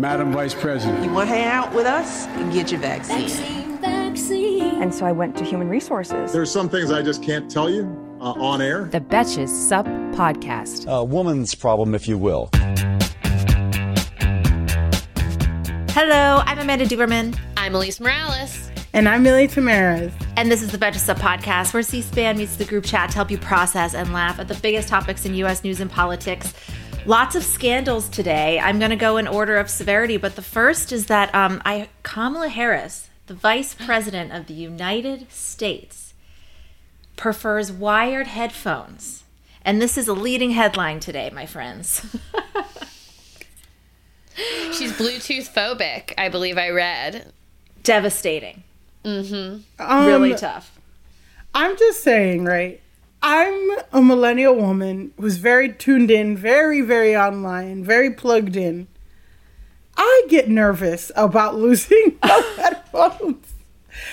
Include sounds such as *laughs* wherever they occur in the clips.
Madam Vice President. You want to hang out with us? Get your vaccine. Vaccine, vaccine. And so I went to human resources. There's some things I just can't tell you uh, on air. The Betches Sup Podcast. A woman's problem, if you will. Hello, I'm Amanda Duberman. I'm Alise Morales. And I'm Milly Tamarez. And this is the Betches Sup podcast, where C SPAN meets the group chat to help you process and laugh at the biggest topics in U.S. news and politics. Lots of scandals today. I'm going to go in order of severity, but the first is that um, I Kamala Harris, the Vice President of the United States, prefers wired headphones. And this is a leading headline today, my friends. *laughs* She's Bluetooth phobic, I believe I read. Devastating. Mm-hmm. Um, really tough. I'm just saying, right? I'm a millennial woman who's very tuned in, very, very online, very plugged in. I get nervous about *laughs* losing my headphones.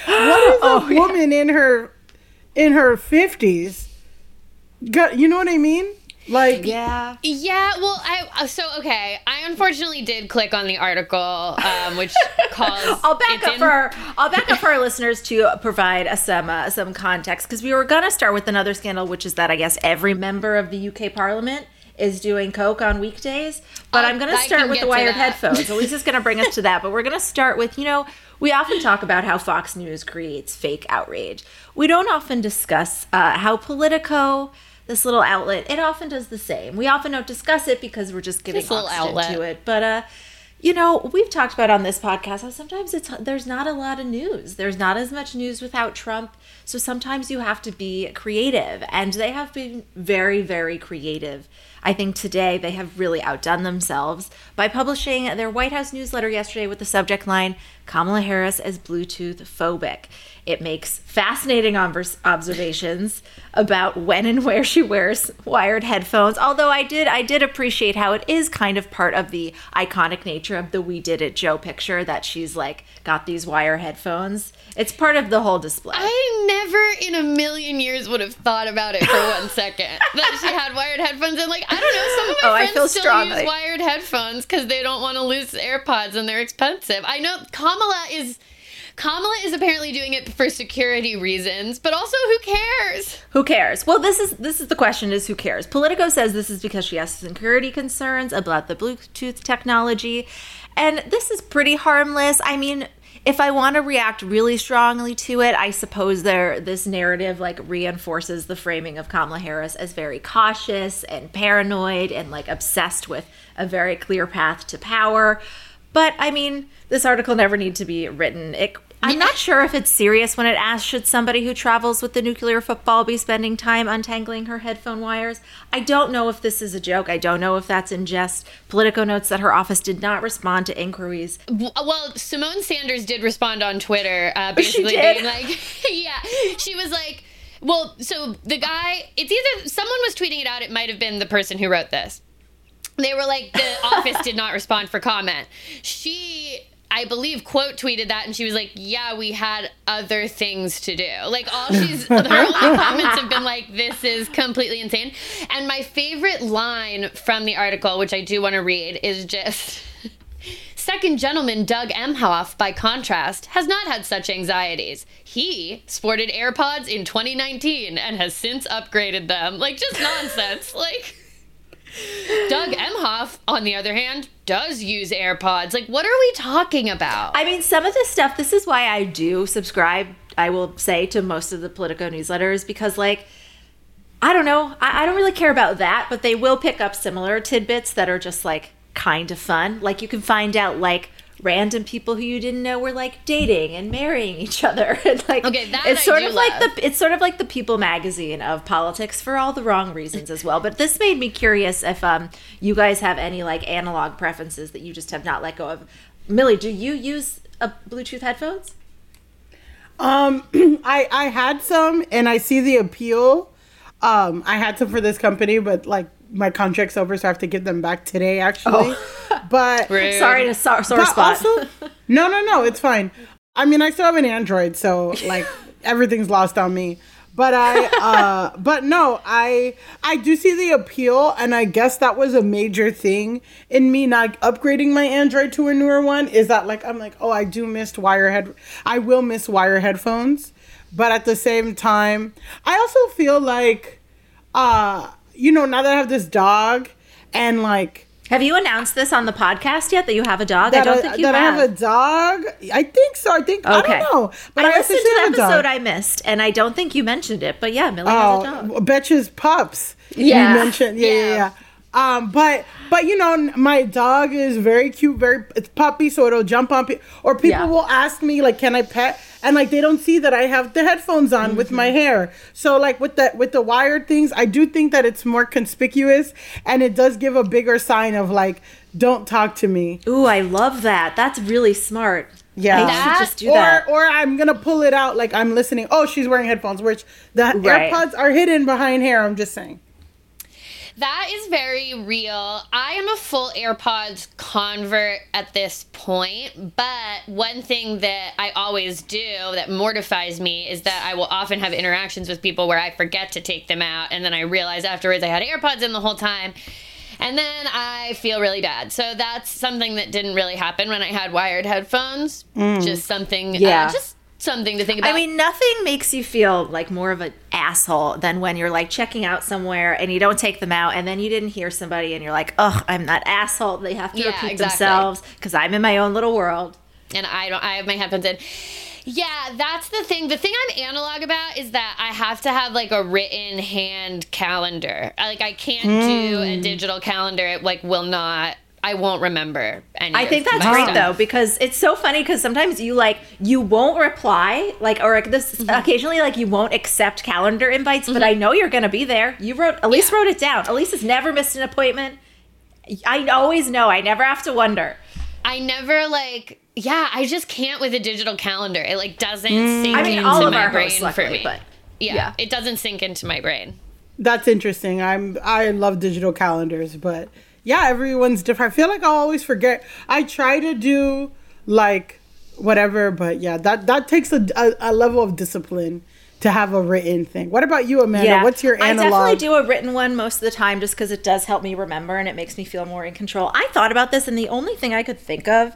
What is Oh, a yeah. woman in her in her fifties? Got you know what I mean? Like Yeah. Yeah, well, I uh, so okay. I unfortunately did click on the article, um, which *laughs* calls. I'll back up didn't- for our, I'll back up for our listeners to provide a, some uh, some context because we were gonna start with another scandal, which is that I guess every member of the UK Parliament is doing coke on weekdays. But Oh, I'm gonna start with get the to wired that. headphones. *laughs* Alise's gonna bring us to that, but we're gonna start with you know we often talk about how Fox News creates fake outrage. We don't often discuss uh, how Politico. This little outlet, it often does the same. We often don't discuss it because we're just giving little oxygen outlet. to it. But uh, you know, we've talked about on this podcast how sometimes it's there's not a lot of news. There's not as much news without Trump. So sometimes you have to be creative, and they have been very, very creative. I think today they have really outdone themselves by publishing their White House newsletter yesterday with the subject line Kamala Harris as Bluetooth phobic. It makes fascinating observations about when and where she wears wired headphones. Although I did I did appreciate how it is kind of part of the iconic nature of the We Did It Joe picture that she's like got these wire headphones. It's part of the whole display. I never in a million years would have thought about it for one second *laughs* that she had wired headphones. And like, I don't know, some of my Oh, friends still strongly. use wired headphones because they don't want to lose AirPods and they're expensive. I know Kamala is. Kamala is apparently doing it for security reasons, but also who cares? Who cares? Well, this is this is the question: is who cares? Politico says this is because she has security concerns about the Bluetooth technology, and this is pretty harmless. I mean, if I want to react really strongly to it, I suppose there this narrative like reinforces the framing of Kamala Harris as very cautious and paranoid and like obsessed with a very clear path to power. But I mean, this article never need to be written. It, I'm not sure if it's serious when it asks should somebody who travels with the nuclear football be spending time untangling her headphone wires. I don't know if this is a joke. I don't know if that's in jest. Politico notes that her office did not respond to inquiries. Well, Symone Sanders did respond on Twitter, uh, *laughs* basically being like, *laughs* yeah, she was like, well, so the guy, it's either someone was tweeting it out, it might have been the person who wrote this. They were like, the *laughs* office did not respond for comment. She, I believe, quote tweeted that, and she was like, "Yeah, we had other things to do." Like all she's, *laughs* her only comments have been like, "This is completely insane." And my favorite line from the article, which I do want to read, is just. Second gentleman Doug Emhoff, by contrast, has not had such anxieties. He sported AirPods in 2019 and has since upgraded them. Like, just nonsense. like, Doug Emhoff, on the other hand, does use AirPods. Like, what are we talking about? I mean, some of this stuff, this is why I do subscribe, I will say, to most of the Politico newsletters because, like, I don't know, I, I don't really care about that, but they will pick up similar tidbits that are just like kind of fun. Like, you can find out, like, random people who you didn't know were like dating and marrying each other. *laughs* and like Okay, that it's I sort do of like the it's sort of like the People magazine of politics for all the wrong reasons as well. But this made me curious if um you guys have any like analog preferences that you just have not let go of. Milly, do you use a Bluetooth headphones? Um, *clears throat* I I had some, and I see the appeal. Um, I had some for this company, but like my contract's over, so I have to give them back today, actually. *laughs* But Sorry to sore, sore but spot. also, *laughs* no, no, no, it's fine. I mean, I still have an Android, so like *laughs* everything's lost on me. But I, uh, but no, I, I do see the appeal, and I guess that was a major thing in me not upgrading my Android to a newer one. Is that like I'm like, oh, I do miss wire head, I will miss wire headphones, but at the same time, I also feel like, uh, you know, now that I have this dog, and like have you announced this on the podcast yet that you have a dog? I that don't I, think you that I have. have a dog. I think so. I think okay. I don't know, but I I, listened to the have dog. episode I missed, and I don't think you mentioned it. But yeah, Milly has a oh, dog. Oh, Betch's pups. Yeah. you mentioned. Yeah, yeah, yeah. Um, but but you know, my dog is very cute, very it's puppy, so it'll jump on. Pe- or people Yeah. will ask me like, "Can I pet?" And like they don't see that I have the headphones on with Mm-hmm. my hair. So like with the with the wired things, I do think that it's more conspicuous, and it does give a bigger sign of like, "Don't talk to me." Ooh, I love that. That's really smart. Yeah. I should just do or, that. Or I'm gonna pull it out like I'm listening. Oh, she's wearing headphones, which the Right. AirPods are hidden behind hair. I'm just saying. That is very real. I am a full AirPods convert at this point, but one thing that I always do that mortifies me is that I will often have interactions with people where I forget to take them out, and then I realize afterwards I had AirPods in the whole time. And then I feel really bad. So that's something that didn't really happen when I had wired headphones. Just something, Yeah. uh, just something to think about. I mean, nothing makes you feel like more of an asshole than when you're like checking out somewhere and you don't take them out, and then you didn't hear somebody, and you're like, "Ugh, I'm that asshole." They have to Yeah, repeat exactly. themselves because I'm in my own little world. and I don't. I have my headphones in. Yeah, that's the thing. The thing I'm analog about is that I have to have like a written hand calendar. Like I can't do a mm. digital calendar. It like will not. I won't remember. Any I think that's great stuff. though because it's so funny because sometimes you like you won't reply like or like this Mm-hmm. occasionally like you won't accept calendar invites, but I know you're gonna be there. You wrote Alise wrote it down. Alise has never missed an appointment. I always know. I never have to wonder. I never like. Yeah, I just can't with a digital calendar. It like doesn't sink I mean, into all of my our brain hosts, for me. but yeah, yeah. it doesn't sink into my brain. That's interesting. I'm I love digital calendars, but yeah, everyone's different. I feel like I always forget. I try to do like whatever, but yeah, that that takes a, a, a level of discipline to have a written thing. What about you, Amanda? What's your I definitely do a written one most of the time just because it does help me remember and it makes me feel more in control. I thought about this and the only thing I could think of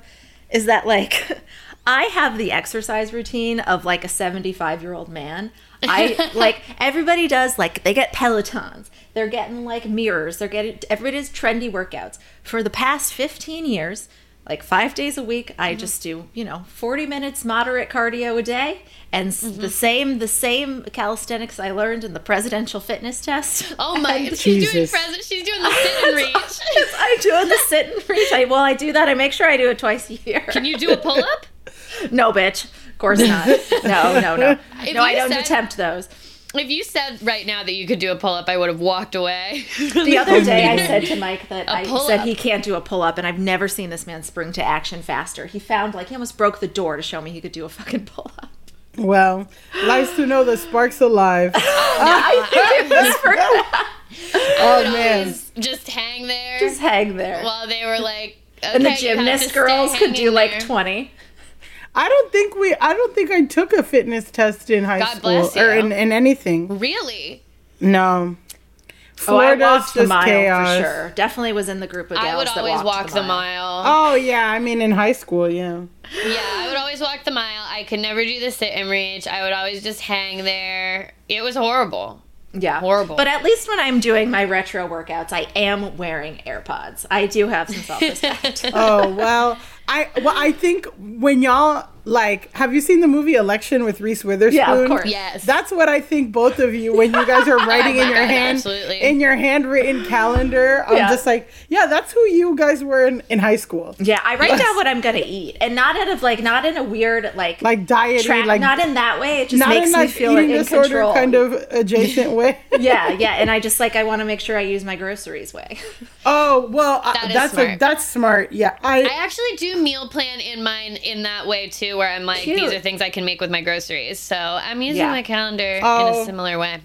is that like *laughs* I have the exercise routine of like a 75 year old man. I *laughs* like everybody does like they get pelotons. They're getting like mirrors. They're getting everybody does trendy workouts. For the past 15 years, like five days a week, I mm-hmm. just do, you know, 40 minutes moderate cardio a day. And s the mm-hmm. same the same calisthenics I learned in the presidential fitness test. Oh my! And- she's doing Jesus. present. She's doing *laughs* the sit and reach. I do the sit and reach. I, well, I do that. I make sure I do it twice a year. Can you do a pull up? *laughs* No, bitch. Of course not. No, no, no. *laughs* If no, I don't said- attempt those. If you said right now that you could do a pull up, I would have walked away. The *laughs* other day, I *laughs* said to Mike that I said he can't do a pull up, and I've never seen this man spring to action faster. He found like he almost broke the door to show me he could do a fucking pull up. well, nice to know the spark's alive. I think it was for that. oh man. Just hang there Just hang there. while they were like. and the "Okay, you have to gymnast girls could do hanging like there." 20. I don't think we I don't think I took a fitness test in high God school bless or in, in anything. Really? No. Oh, I Florida's walked the just mile chaos. for sure. Definitely was in the group of gals I would that always walked walk the mile. Oh yeah, I mean in high school, yeah. Yeah, I would always walk the mile. I could never do the sit and reach. I would always just hang there. It was horrible. Yeah. Horrible. But at least when I'm doing my retro workouts, I am wearing AirPods. I do have some self respect. *laughs* oh well i well i think when y'all like, have you seen the movie Election with Reese Witherspoon? Yeah, of course. Yes. That's what I think both of you when you guys are *laughs* oh writing in your God, hand absolutely. in your handwritten calendar. I'm Yeah. just like, yeah, that's who you guys were in, in high school. Yeah, I write down what I'm gonna eat, and not out of like, not in a weird like, Like dieting, tra- like not in that way. It just not makes in me feel eating in disorder control. kind of adjacent *laughs* way. yeah, yeah, and I just like I want to make sure I use my groceries way. *laughs* Oh well, I- That is that's a, that's smart. Yeah, I, I actually do meal plan in mine in that way too, where I'm like, Cute. these are things I can make with my groceries. So I'm using Yeah. my calendar in Oh. a similar way.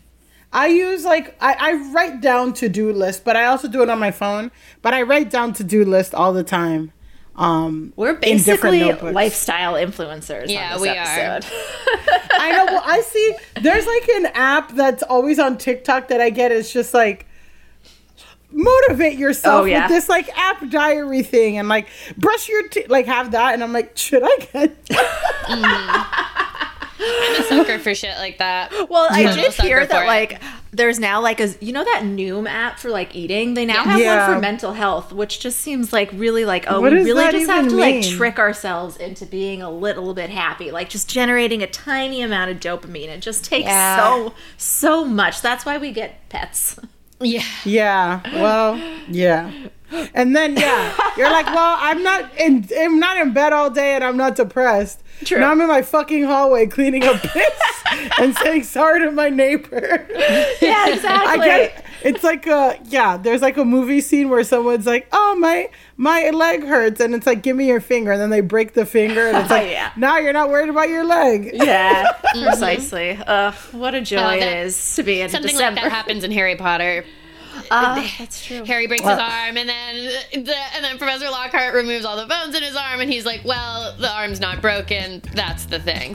I use like I, I write down to do list, but I also do it on my phone. But I write down to do list all the time. Um, We're basically notebooks. lifestyle influencers. Yeah, on this we are. episode. *laughs* I know. Well, I see. There's like an app that's always on TikTok that I get. It's just like motivate yourself Oh, yeah. with this like app diary thing and like brush your teeth. Like have that, and I'm like, should I get? *laughs* I'm a sucker for shit like that. Well, I I'm did hear that like there's now like a you know that Noom app for like eating. They now have Yeah. one for mental health, which just seems like really like oh What we really just have even to like trick ourselves into being a little bit happy, like just generating a tiny amount of dopamine. It just takes Yeah. so so much. That's why we get pets. *laughs* yeah. Yeah. Well, yeah. And then yeah, you're like, well, I'm not in I'm not in bed all day and I'm not depressed. True. Now I'm in my fucking hallway cleaning up *laughs* piss and saying sorry to my neighbor. Yeah, exactly. I get it's like a yeah, there's like a movie scene where someone's like, Oh my my leg hurts and it's like give me your finger and then they break the finger and it's *laughs* like Yeah. now you're not worried about your leg. Yeah, *laughs* *laughs* precisely. Uh, what a joy Oh, it that- is to be in Something December. like that happens in Harry Potter. Ah, that's true. Harry breaks his arm, and then the, and then Professor Lockhart removes all the bones in his arm, and he's like, "Well, the arm's not broken. That's the thing."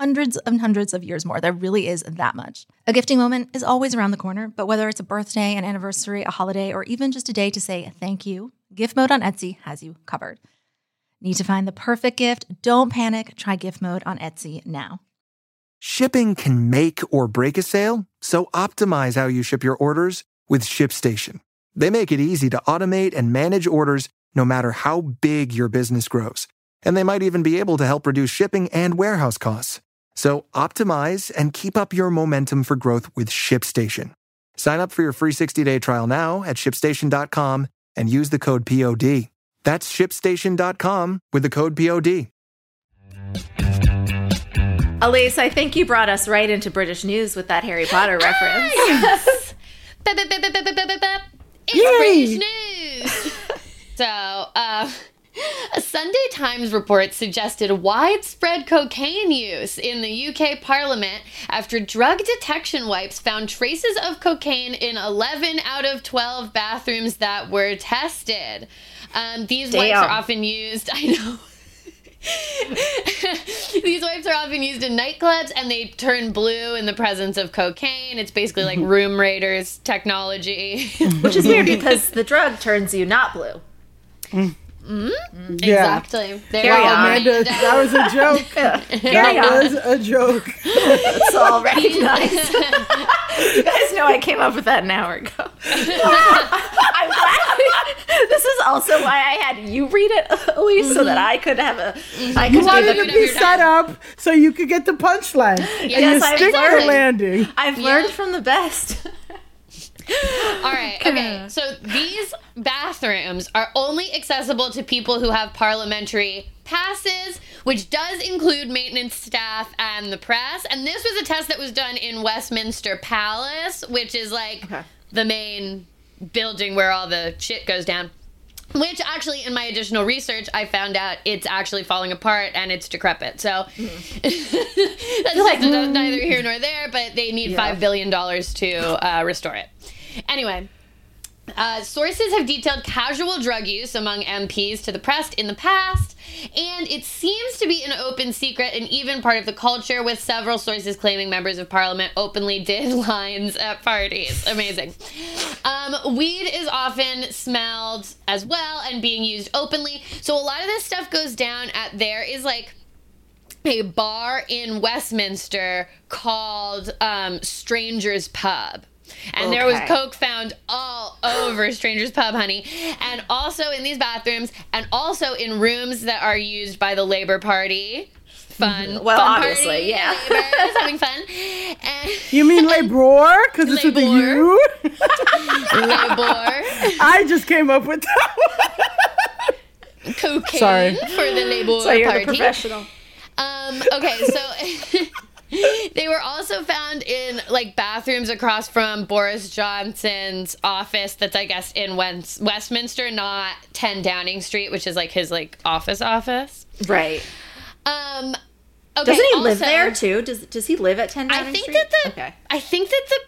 hundreds and hundreds of years more. There really is that much. A gifting moment is always around the corner, but whether it's a birthday, an anniversary, a holiday, or even just a day to say thank you, Gift Mode on Etsy has you covered. Need to find the perfect gift? Don't panic. Try Gift Mode on Etsy now. Shipping can make or break a sale, so optimize how you ship your orders with ShipStation. They make it easy to automate and manage orders no matter how big your business grows. And they might even be able to help reduce shipping and warehouse costs. So optimize and keep up your momentum for growth with ShipStation. Sign up for your free 60-day trial now at shipstation.com and use the code POD. That's shipstation.com with the code POD. Alise, I think you brought us right into British news with that Harry Potter reference. *laughs* Yes. it's British news. *laughs* so, uh, a Sunday Times report suggested widespread cocaine use in the UK Parliament after drug detection wipes found traces of cocaine in 11 out of 12 bathrooms that were tested. Um, these wipes are often used. *laughs* I know. These wipes are often used in nightclubs and they turn blue in the presence of cocaine. It's basically like room raiders technology. Which is weird *laughs* because the drug turns you not blue. Mm-hmm. Exactly. There Carry you go. on. Amanda, that was a joke. *laughs* That was a joke. It's all *laughs* recognized. *laughs* you guys know I came up with that an hour ago. I'm glad. this is also why I had you read it, Alise, so that mm-hmm. I could have a. Mm-hmm. I You could wanted do to be set up so you could get the punchline. and Yes, you I've the learned. landing. I've learned from the best. *laughs* All right. Okay. So these bathrooms are only accessible to people who have parliamentary passes, which does include maintenance staff and the press. And this was a test that was done in Westminster Palace, which is like the main building where all the shit goes down. Which actually, in my additional research, I found out it's actually falling apart and it's decrepit. So *laughs* that's like, neither here nor there, but they need Yeah. $5 billion to uh, restore it. Anyway, uh, sources have detailed casual drug use among MPs to the press in the past, and it seems to be an open secret and even part of the culture, with several sources claiming members of parliament openly *laughs* did lines at parties. Amazing. Um, weed is often smelled as well and being used openly, so a lot of this stuff goes down at there is like a bar in Westminster called um, Stranger's Pub. And there was coke found all over Stranger's Pub, honey. And also in these bathrooms, and also in rooms that are used by the Labor Party. Fun. Well, fun obviously, party, yeah. Labor's having fun. And *laughs* You mean labor? Because it's with the U? labor. *laughs* I just came up with that. one. Cocaine Sorry. for the Labor So you're Party. the professional. Um, okay, so *laughs* *laughs* they were also found in like bathrooms across from Boris Johnson's office. That's I guess in West- Westminster, not 10 Downing Street, which is like his like office office. Right. Um, okay, Doesn't he live there too? Does Does he live at 10 Downing I think Street? that the okay. I think that the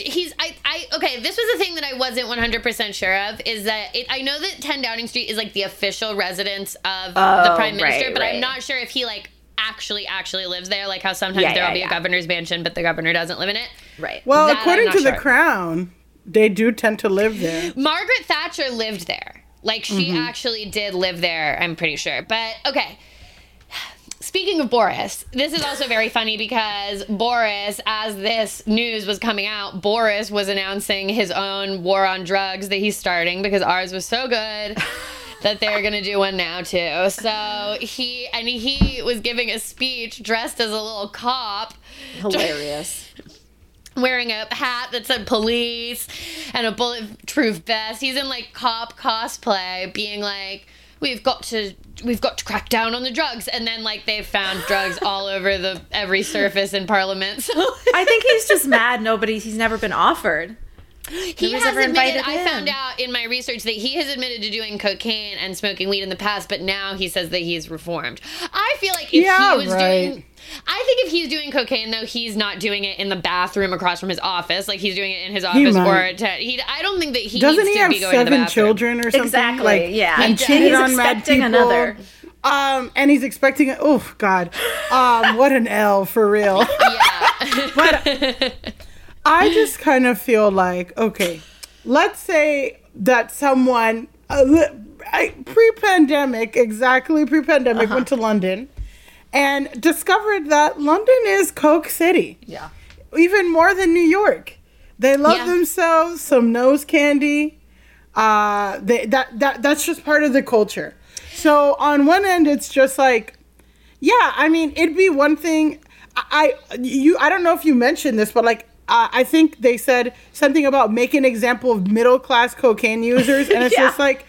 he's I, I okay this was the thing that i wasn't 100% sure of is that it, i know that 10 downing street is like the official residence of the Oh, prime minister right, but i'm not sure if he like actually actually lives there like how sometimes Yeah, there'll yeah, be yeah. a governor's mansion but the governor doesn't live in it Right. Well, That according not to the. Crown, they do tend to live there. *gasps* margaret thatcher lived there like she Mhm. actually did live there i'm pretty sure but okay Speaking of Boris, this is also very funny because Boris, as this news was coming out, Boris was announcing his own war on drugs that he's starting because ours was so good *laughs* that they're gonna do one now too. So he and he was giving a speech dressed as a little cop, Hilarious. *laughs* wearing a hat that said police and a bulletproof vest. He's in like cop cosplay, being like, "We've got to, we've got to crack down on the drugs." And then like they've found drugs all *laughs* over the every surface in Parliament. *laughs* So I think he's just mad nobody he's never been offered. He has ever admitted. I him. found out in my research that he has admitted to doing cocaine and smoking weed in the past, but now he says that he's reformed. I feel like if Yeah, he was right. doing. I think if he's doing cocaine though, he's not doing it in the bathroom across from his office. Like he's doing it in his office or might. to, he. I don't think that he Doesn't needs he to have be going seven children or something? Exactly, Like, yeah. And He cheated does. on He's mad expecting people. another. Um, and he's expecting. Oh God, um, what an L for real. Yeah. *laughs* but I just kind of feel like, okay, let's say that someone uh, pre-pandemic, exactly pre-pandemic, went to London and discovered that London is Coke City. Yeah. Even more than New York. They love Yeah. themselves some nose candy. Uh, they, that that that's just part of the culture. So on one end, it's just like yeah, I mean, it'd be one thing. I you I don't know if you mentioned this, but like uh, I think they said something about make an example of middle class cocaine users, and *laughs* it's Yeah. just like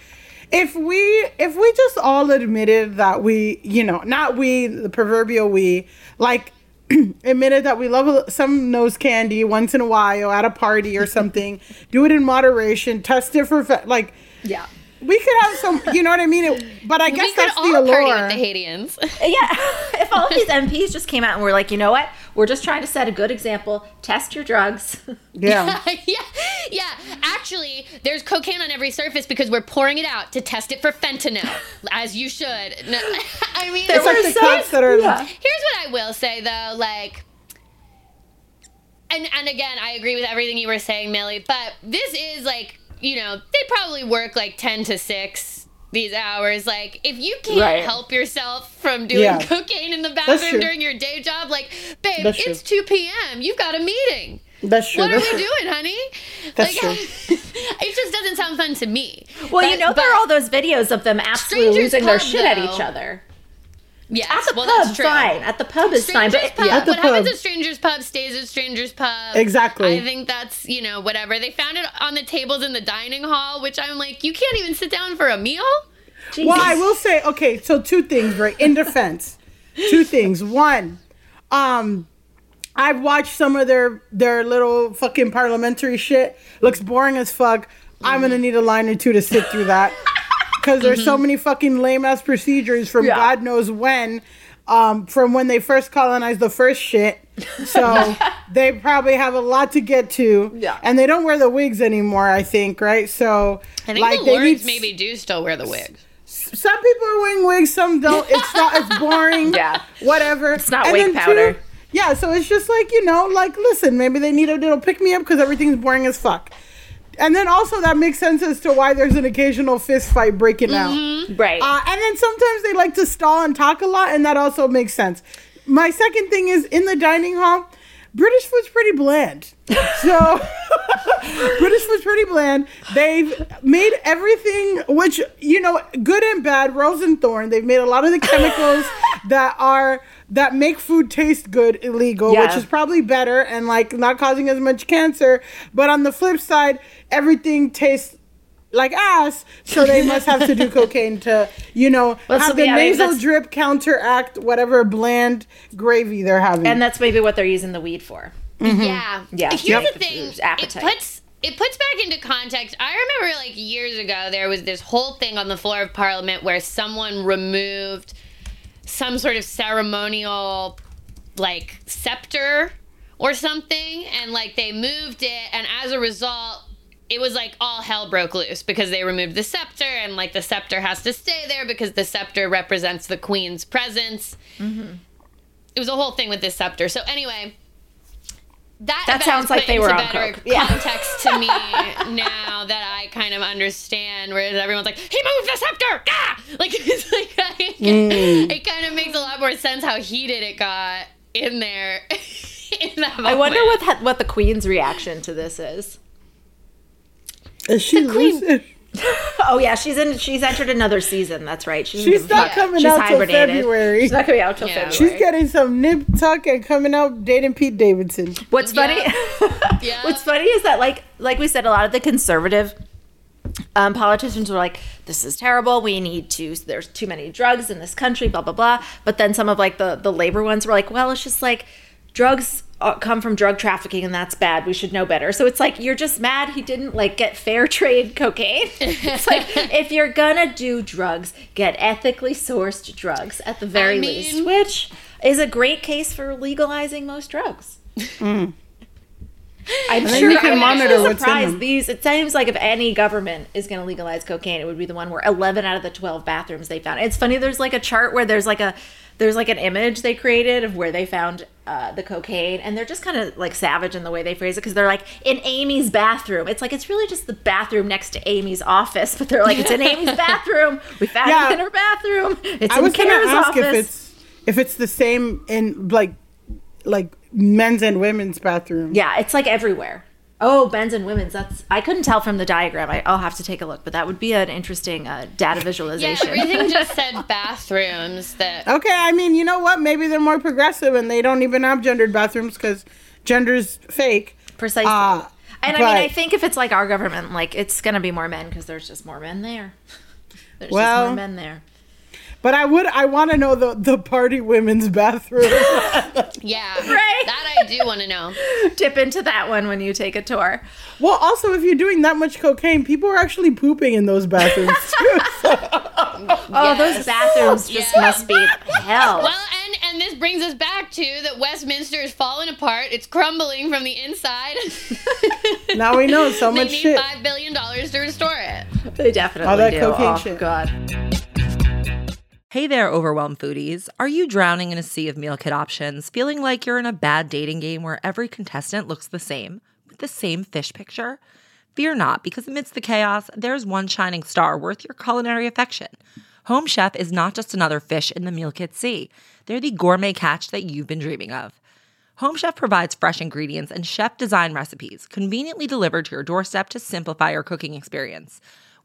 if we if we just all admitted that we you know not we the proverbial we like *clears throat* admitted that we love some nose candy once in a while at a party or something do it in moderation test it for like Yeah. We could have some you know what i mean it, but i guess we could that's all the allure party with the Haitians. *laughs* Yeah. *laughs* if all of these MPs just came out and were like, you know what? We're just trying to set a good example. Test your drugs. *laughs* yeah yeah, yeah. Actually, there's cocaine on every surface because we're pouring it out to test it for fentanyl, as you should. No, I mean, it's like the so- cops that are yeah. Here's what I will say though, like and and again, I agree with everything you were saying, Milly, but this is like, you know, they probably work like 10 to 6 these hours. Like, if you can't Right. help yourself from doing Yeah. *laughs* cocaine in the bathroom during your day job, like, babe, That's true. it's 2 p.m. You've got a meeting. that's true What are we true. *laughs* doing, honey? That's like, *laughs* it just doesn't sound fun to me. Well, you know, there are all those videos of them absolutely Strangers losing their Pub, shit at each other. Yes, At the well, pub, that's true. fine. At the pub is fine. Strangers But pub. At the what happens pub. at Strangers Pub stays at Strangers Pub. Exactly. I think that's you know whatever. They found it on the tables in the dining hall, which I'm like, you can't even sit down for a meal. Well, I will say, okay, so two things, right? In defense, *laughs* two things. One, um, I've watched some of their their little fucking parliamentary shit. Looks boring as fuck. I'm gonna need a line or two to sit through that because there's so many fucking lame ass procedures from Yeah. God knows when, um, from when they first colonized the first shit. So *laughs* they probably have a lot to get to. Yeah. and they don't wear the wigs anymore. I think, right? So I think like the they need maybe do still wear the wigs. some people are wearing wigs, some don't. It's not. It's boring. *laughs* Yeah. Whatever. It's not And wig then two- powder. yeah. So it's just like you know, like listen, maybe they need a little pick me up because everything's boring as fuck. And then also that makes sense as to why there's an occasional fist fight breaking out. Right. Uh, and then sometimes they like to stall and talk a lot, and that also makes sense. My second thing is in the dining hall, British food's pretty bland. *laughs* So *laughs* British food's pretty bland. They've made everything, which you know, good and bad, rose and thorn. They've made a lot of the chemicals *laughs* that are that make food taste good illegal, Yeah. which is probably better and like not causing as much cancer. But on the flip side, everything tastes like ass, so they must have to do *laughs* cocaine to, you know, Well, so have the yeah, maybe nasal that's- drip counteract whatever bland gravy they're having. and that's maybe what they're using the weed for. Mm-hmm. Yeah. Yeah. Here's Yep. the thing. Appetite. It puts it puts back into context. I remember like years ago there was this whole thing on the floor of parliament where someone removed some sort of ceremonial like scepter or something and like they moved it and as a result it was like all hell broke loose because they removed the scepter and like the scepter has to stay there because the scepter represents the queen's presence. Mm-hmm. It was a whole thing with this scepter. So anyway, that That sounds like they were into on better coke. Yeah. context *laughs* to me now that I kind of understand. Whereas everyone's like, "He moved the scepter!" Ah! Like *laughs* it's like Mm. it kind of makes a lot more sense how heated it got in there. *laughs* in that I wonder what the, what the queen's reaction to this is. Is she lucid? *laughs* Oh yeah, she's in. She's entered another season. That's right. She doesn't She's not coming She's out till. February. She's not coming out till Yeah. February. She's getting some nip tuck and coming out dating Pete Davidson. What's funny? *laughs* Yeah. What's funny is that like like we said, a lot of the conservative um, politicians were like, "This is terrible. We need to. There's too many drugs in this country. Blah blah blah." But then some of like the the labor ones were like, "Well, it's just like drugs." Uh, Come from drug trafficking, and that's bad. We should know better. So it's like you're just mad he didn't like get fair *laughs* trade cocaine. it's like *laughs* if you're gonna do drugs, get ethically sourced drugs at the very I least, mean- which is a great case for legalizing most drugs. *laughs* I'm then sure you can I'm monitor actually what's in surprised them. these. It seems like if any government is going to legalize cocaine, it would be the one where 11 out of the 12 bathrooms they found. It's funny. There's like a chart where there's like a there's like an image they created of where they found uh, the cocaine, and they're just kind of like savage in the way they phrase it because they're like in Amy's bathroom. It's like it's really just the bathroom next to Amy's office, but they're like it's in Amy's *laughs* bathroom. We found Yeah. it in her bathroom. It's I in was Kara's ask office. if it's if it's the same in like like men's and women's bathroom. Yeah, it's like everywhere. Oh, men's and women's. That's I couldn't tell from the diagram. I, I'll have to take a look, but that would be an interesting uh, data Yeah, visualization. everything just said bathrooms. That *laughs* Okay, I mean, you know what? Maybe they're more progressive and they don't even have gendered bathrooms because gender's fake. Precisely. Uh, and I mean, I think if it's like our government, like it's gonna be more men because there's just more men there. *laughs* There's just more men there. But I would, I want to know the the party women's bathroom. *laughs* yeah, Right. that I do want to know. Dip into that one when you take a tour. well, also, if you're doing that much cocaine, people are actually pooping in those bathrooms *laughs* too. Oh, those bathrooms just Yeah. must be hell. Well, and and this brings us back to that Westminster is falling apart. It's crumbling from the inside. *laughs* now we know so they much need shit. five billion dollars to restore it. they definitely All that do. cocaine oh, shit. God. Hey there, overwhelmed foodies. Are you drowning in a sea of meal kit options, feeling like you're in a bad dating game where every contestant looks the same, with the same fish picture? Fear not, because amidst the chaos, there's one shining star worth your culinary affection. Home Chef is not just another fish in the meal kit sea, they're the gourmet catch that you've been dreaming of. Home Chef provides fresh ingredients and chef design recipes conveniently delivered to your doorstep to simplify your cooking experience.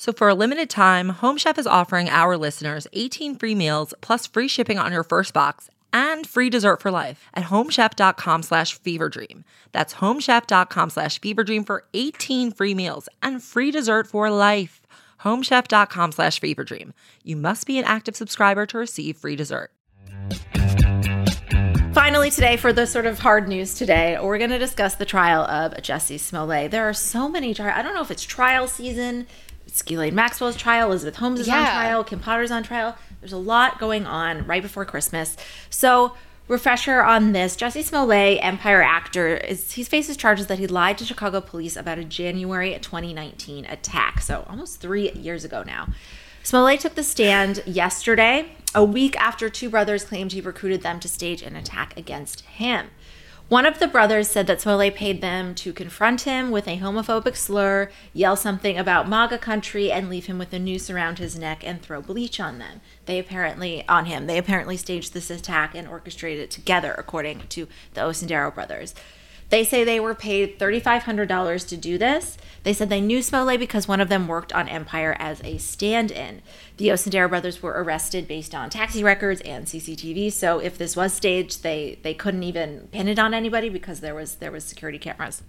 So for a limited time, Home Chef is offering our listeners 18 free meals plus free shipping on your first box and free dessert for life at homechef.com slash feverdream. That's homechef.com slash feverdream for 18 free meals and free dessert for life. homechef.com slash feverdream. You must be an active subscriber to receive free dessert. Finally, today, for the sort of hard news today, we're going to discuss the trial of Jussie Smollett. There are so many trials. I don't know if it's trial season. It's Ghislaine Maxwell's trial, Elizabeth Holmes is on trial, Kim Potter's on trial. There's a lot going on right before Christmas. So, refresher on this Jussie Smollett, Empire actor, is he faces charges that he lied to Chicago police about a January 2019 attack. So, almost three years ago now. Smollett took the stand yesterday, a week after two brothers claimed he recruited them to stage an attack against him. One of the brothers said that Smollett paid them to confront him with a homophobic slur, yell something about MAGA country, and leave him with a noose around his neck and throw bleach on them. They apparently, on him, they apparently staged this attack and orchestrated it together, according to the Osundairo brothers. They say they were paid $3,500 to do this. They said they knew Smollett because one of them worked on Empire as a stand in. The Osundairo brothers were arrested based on taxi records and CCTV. So if this was staged, they, they couldn't even pin it on anybody because there was there was security cameras.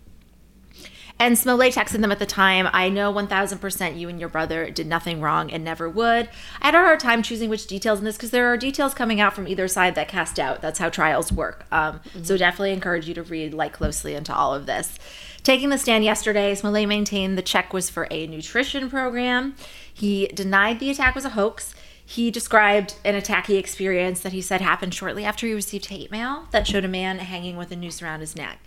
And Smollett texted them at the time, I know 1000% you and your brother did nothing wrong and never would. I had a hard time choosing which details in this because there are details coming out from either side that cast doubt. That's how trials work. Um, So definitely encourage you to read like closely into all of this. Taking the stand yesterday, Smollett maintained the check was for a nutrition program. He denied the attack was a hoax. He described an attack he experienced that he said happened shortly after he received hate mail that showed a man hanging with a noose around his neck.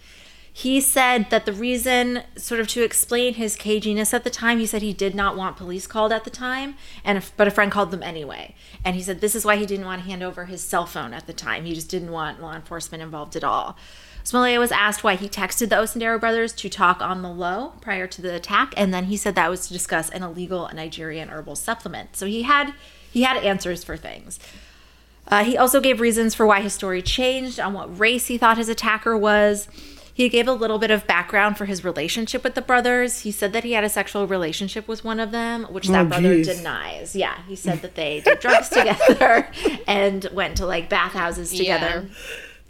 He said that the reason, sort of to explain his caginess at the time, he said he did not want police called at the time, and if, but a friend called them anyway. And he said this is why he didn't want to hand over his cell phone at the time. He just didn't want law enforcement involved at all. Smollett was asked why he texted the Osundairo brothers to talk on the low prior to the attack, and then he said that was to discuss an illegal Nigerian herbal supplement. So he had he had answers for things. Uh, he also gave reasons for why his story changed, on what race he thought his attacker was. He gave a little bit of background for his relationship with the brothers. He said that he had a sexual relationship with one of them, which that Oh, brother geez. denies. Yeah, he said that they did drugs *laughs* together and went to like bathhouses together.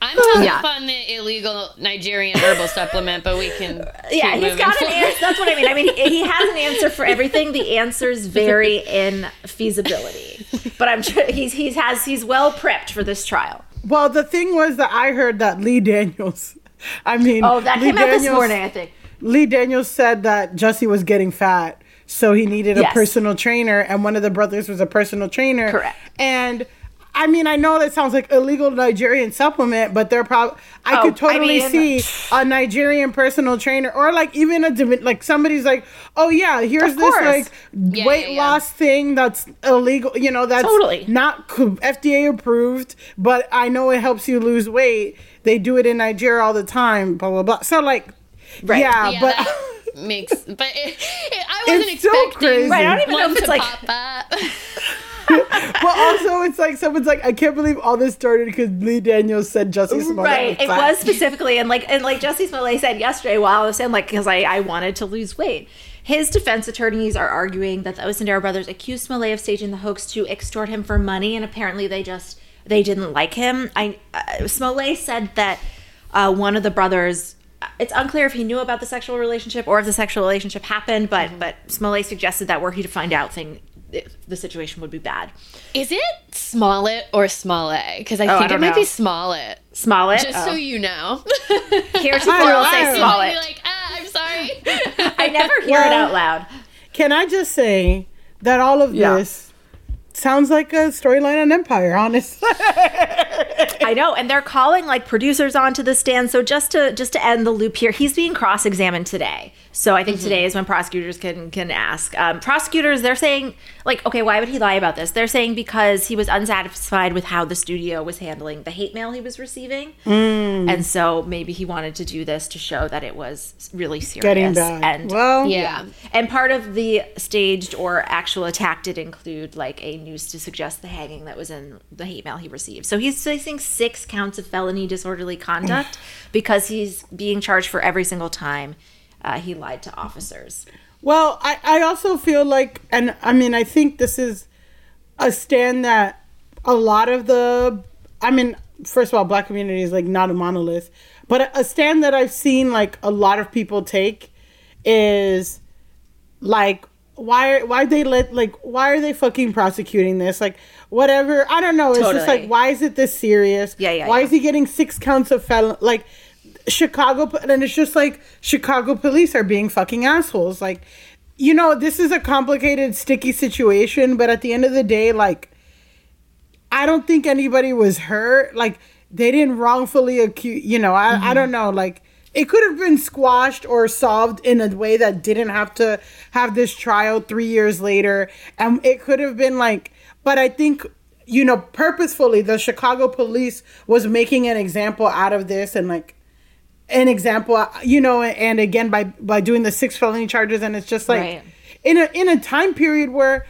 I'm hung Yeah. up on the illegal Nigerian herbal supplement, but we can. Yeah, keep he's moving got an answer. That's what I mean. I mean, he, he has an answer for everything. The answers vary in feasibility, but I'm sure he's he's has he's well prepped for this trial. Well, the thing was that I heard that Lee Daniels. *laughs* I mean, Oh, that Lee came out this morning, I think. Lee Daniels said that Jussie was getting fat, so he needed a personal trainer, and one of the brothers was a personal trainer. Correct. And I mean, I know that sounds like illegal Nigerian supplement, but they're probably I Oh, could I totally mean- see a Nigerian personal trainer, or like even a like somebody's like, oh yeah, here's this like Yeah, weight yeah, yeah. loss thing that's illegal. You know, that's Totally. not FDA approved, but I know it helps you lose weight. They do it in Nigeria all the time. Blah blah blah. So like, Right. yeah, Yeah, but. that makes. But it, it, I wasn't It's so expecting. crazy. Right, I don't even know if it's like- pop up. *laughs* but also, it's like someone's like, I can't believe all this started because Lee Daniels said Jussie Smollett. Right. It was specifically, and like, and like Jussie Smollett said yesterday, while I was saying, like, because I, I wanted to lose weight. His defense attorneys are arguing that the Osundairo brothers accused Smollett of staging the hoax to extort him for money, and apparently they just they didn't like him. I uh, Smollett said that uh, one of the brothers. It's unclear if he knew about the sexual relationship or if the sexual relationship happened, but but Smollett suggested that were he to find out, thing the situation would be bad. Is it Smollett or Smollett? Because I Oh, I think it don't might know. be Smollett. Smollett. Just so Oh. you know. Heretofore, I I'll say. Smollett. You're like, ah, I'm sorry. *laughs* I never hear it out loud. Can I just say that all of Yeah. this sounds like a storyline on Empire, honestly. *laughs* I know, and they're calling like producers onto the stand. So just to just to end the loop here, he's being cross-examined today. So I think Mm-hmm. today is when prosecutors can can ask. Um, prosecutors, they're saying like, okay, why would he lie about this? They're saying because he was unsatisfied with how the studio was handling the hate mail he was receiving, Mm. and so maybe he wanted to do this to show that it was really serious. Getting bad. And Well- yeah, and part of the staged or actual attack did include like a news to suggest the hanging that was in the hate mail he received. So he's facing six counts of felony disorderly conduct *sighs* because he's being charged for every single time uh, he lied to officers. Well, I, I also feel like, and I mean, I think this is a stand that a lot of the, I mean, first of all, black community is like not a monolith, but a, stand that I've seen like a lot of people take is like, why why they let like why are they fucking prosecuting this like whatever i don't know it's just like why is it this serious Yeah, yeah, why yeah. is he getting six counts of felon like Chicago, and it's just like Chicago police are being fucking assholes. Like, you know, this is a complicated, sticky situation, but at the end of the day, like, I don't think anybody was hurt. Like, they didn't wrongfully accuse, you know, I, I mm-hmm. don't know. Like, it could have been squashed or solved in a way that didn't have to have this trial three years later. And it could have been like, but I think you know, purposefully, the Chicago police was making an example out of this and like an example, uh, you know, and again by by doing the six felony charges, and it's just like Right. in a in a time period where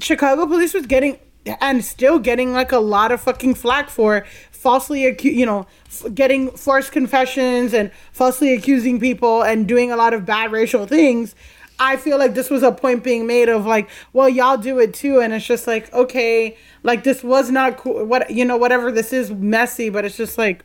Chicago police was getting and still getting like a lot of fucking flack for falsely acu- you know f- getting forced confessions and falsely accusing people and doing a lot of bad racial things i feel like this was a point being made of like well y'all do it too and it's just like okay like this was not cool what you know whatever this is messy but it's just like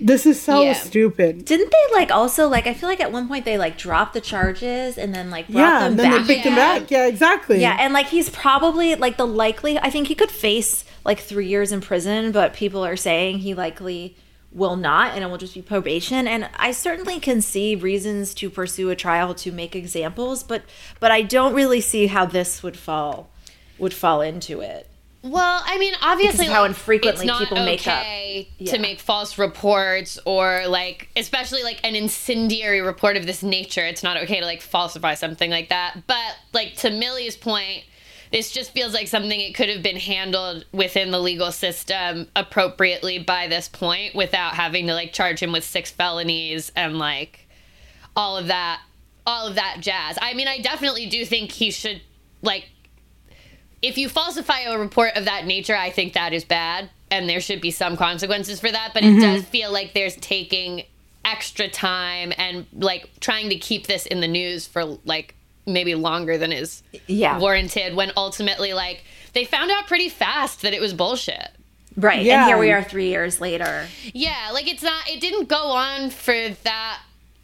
this is so Yeah. stupid Didn't they like also like I feel like at one point they like dropped the charges and then like brought yeah them and then back. they picked him back yeah exactly Yeah, and like he's probably like the likely I think he could face like 3 years in prison, but people are saying he likely will not and it will just be probation and I certainly can see reasons to pursue a trial to make examples, but but I don't really see how this would fall would fall into it. Well, I mean, obviously, how like, infrequently it's not people make up. okay Yeah. to make false reports or like, especially like an incendiary report of this nature. It's not okay to like falsify something like that. But like to Milly's point, this just feels like something it could have been handled within the legal system appropriately by this point without having to like charge him with six felonies and like all of that all of that jazz. I mean, I definitely do think he should like if you falsify a report of that nature, I think that is bad and there should be some consequences for that, but it Mhm. does feel like there's taking extra time and like trying to keep this in the news for like maybe longer than is Yeah. warranted when ultimately like they found out pretty fast that it was bullshit. Right. Yeah. And here we are 3 years later. Yeah, like it's not. It didn't go on for that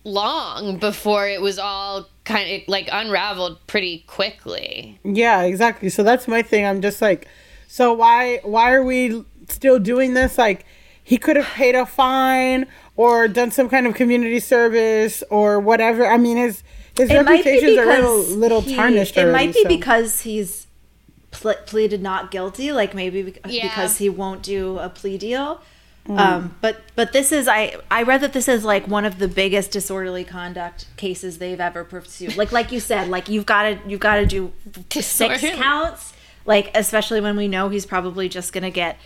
long before it was all kind of like unraveled pretty quickly. Yeah, exactly. So that's my thing. I'm just like, so why why are we still doing this? Like, he could have paid a fine or done some kind of community service or whatever. I mean, his his It might be reputation's a little little he- tarnished. It already, might be so. because he's ple- pleaded not guilty, like maybe bec- Yeah. because he won't do a plea deal. Mm. Um, but but this is I I read that this is like one of the biggest disorderly conduct cases they've ever pursued. Like like you said, like you've got to you've got to do six counts. Like especially when we know he's probably just gonna get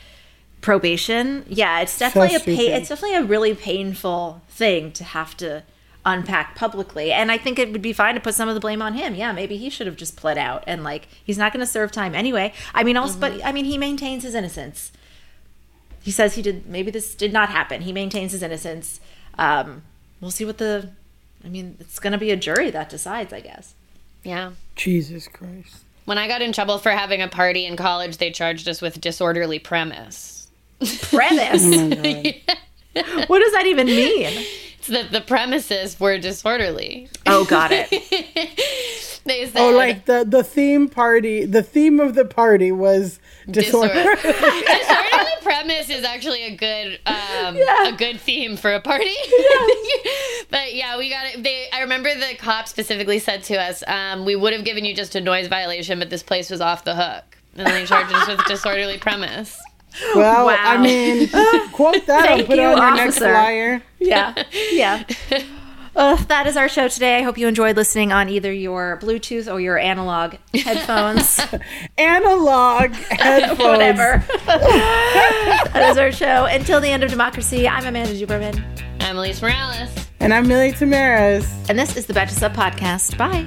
probation. Yeah, it's definitely a pain. It's definitely a really painful thing to have to unpack publicly. And I think it would be fine to put some of the blame on him. Yeah, maybe he should have just pled out and like he's not going to serve time anyway. I mean, also, but I mean, he maintains his innocence. He says he did. Maybe this did not happen. He maintains his innocence. Um, we'll see what the. I mean, it's going to be a jury that decides, I guess. Yeah. Jesus Christ. When I got in trouble for having a party in college, they charged us with disorderly premise. Premise. *laughs* what does that even mean? It's that the premises were disorderly. Oh, got it. *laughs* They said Oh, like the the theme party. The theme of the party was disorder. Disorder. *laughs* disorderly premise is actually a good um, a good theme for a party. *laughs* *laughs* but yeah, we got it. They I remember the cop specifically said to us, um, "We would have given you just a noise violation, but this place was off the hook." and then they charged us with disorderly premise. Well, Wow. I mean, quote that and Thank put it you, on your next officer. flyer. Yeah, yeah. Uh, that is our show today. I hope you enjoyed listening on either your Bluetooth or your analog headphones. *laughs* Analog *laughs* headphones. Whatever. *laughs* that is our show. Until the end of democracy, I'm Amanda Duberman. I'm Alise Morales. And I'm Milly Tamarez. And this is the Betches Sup Podcast. Bye.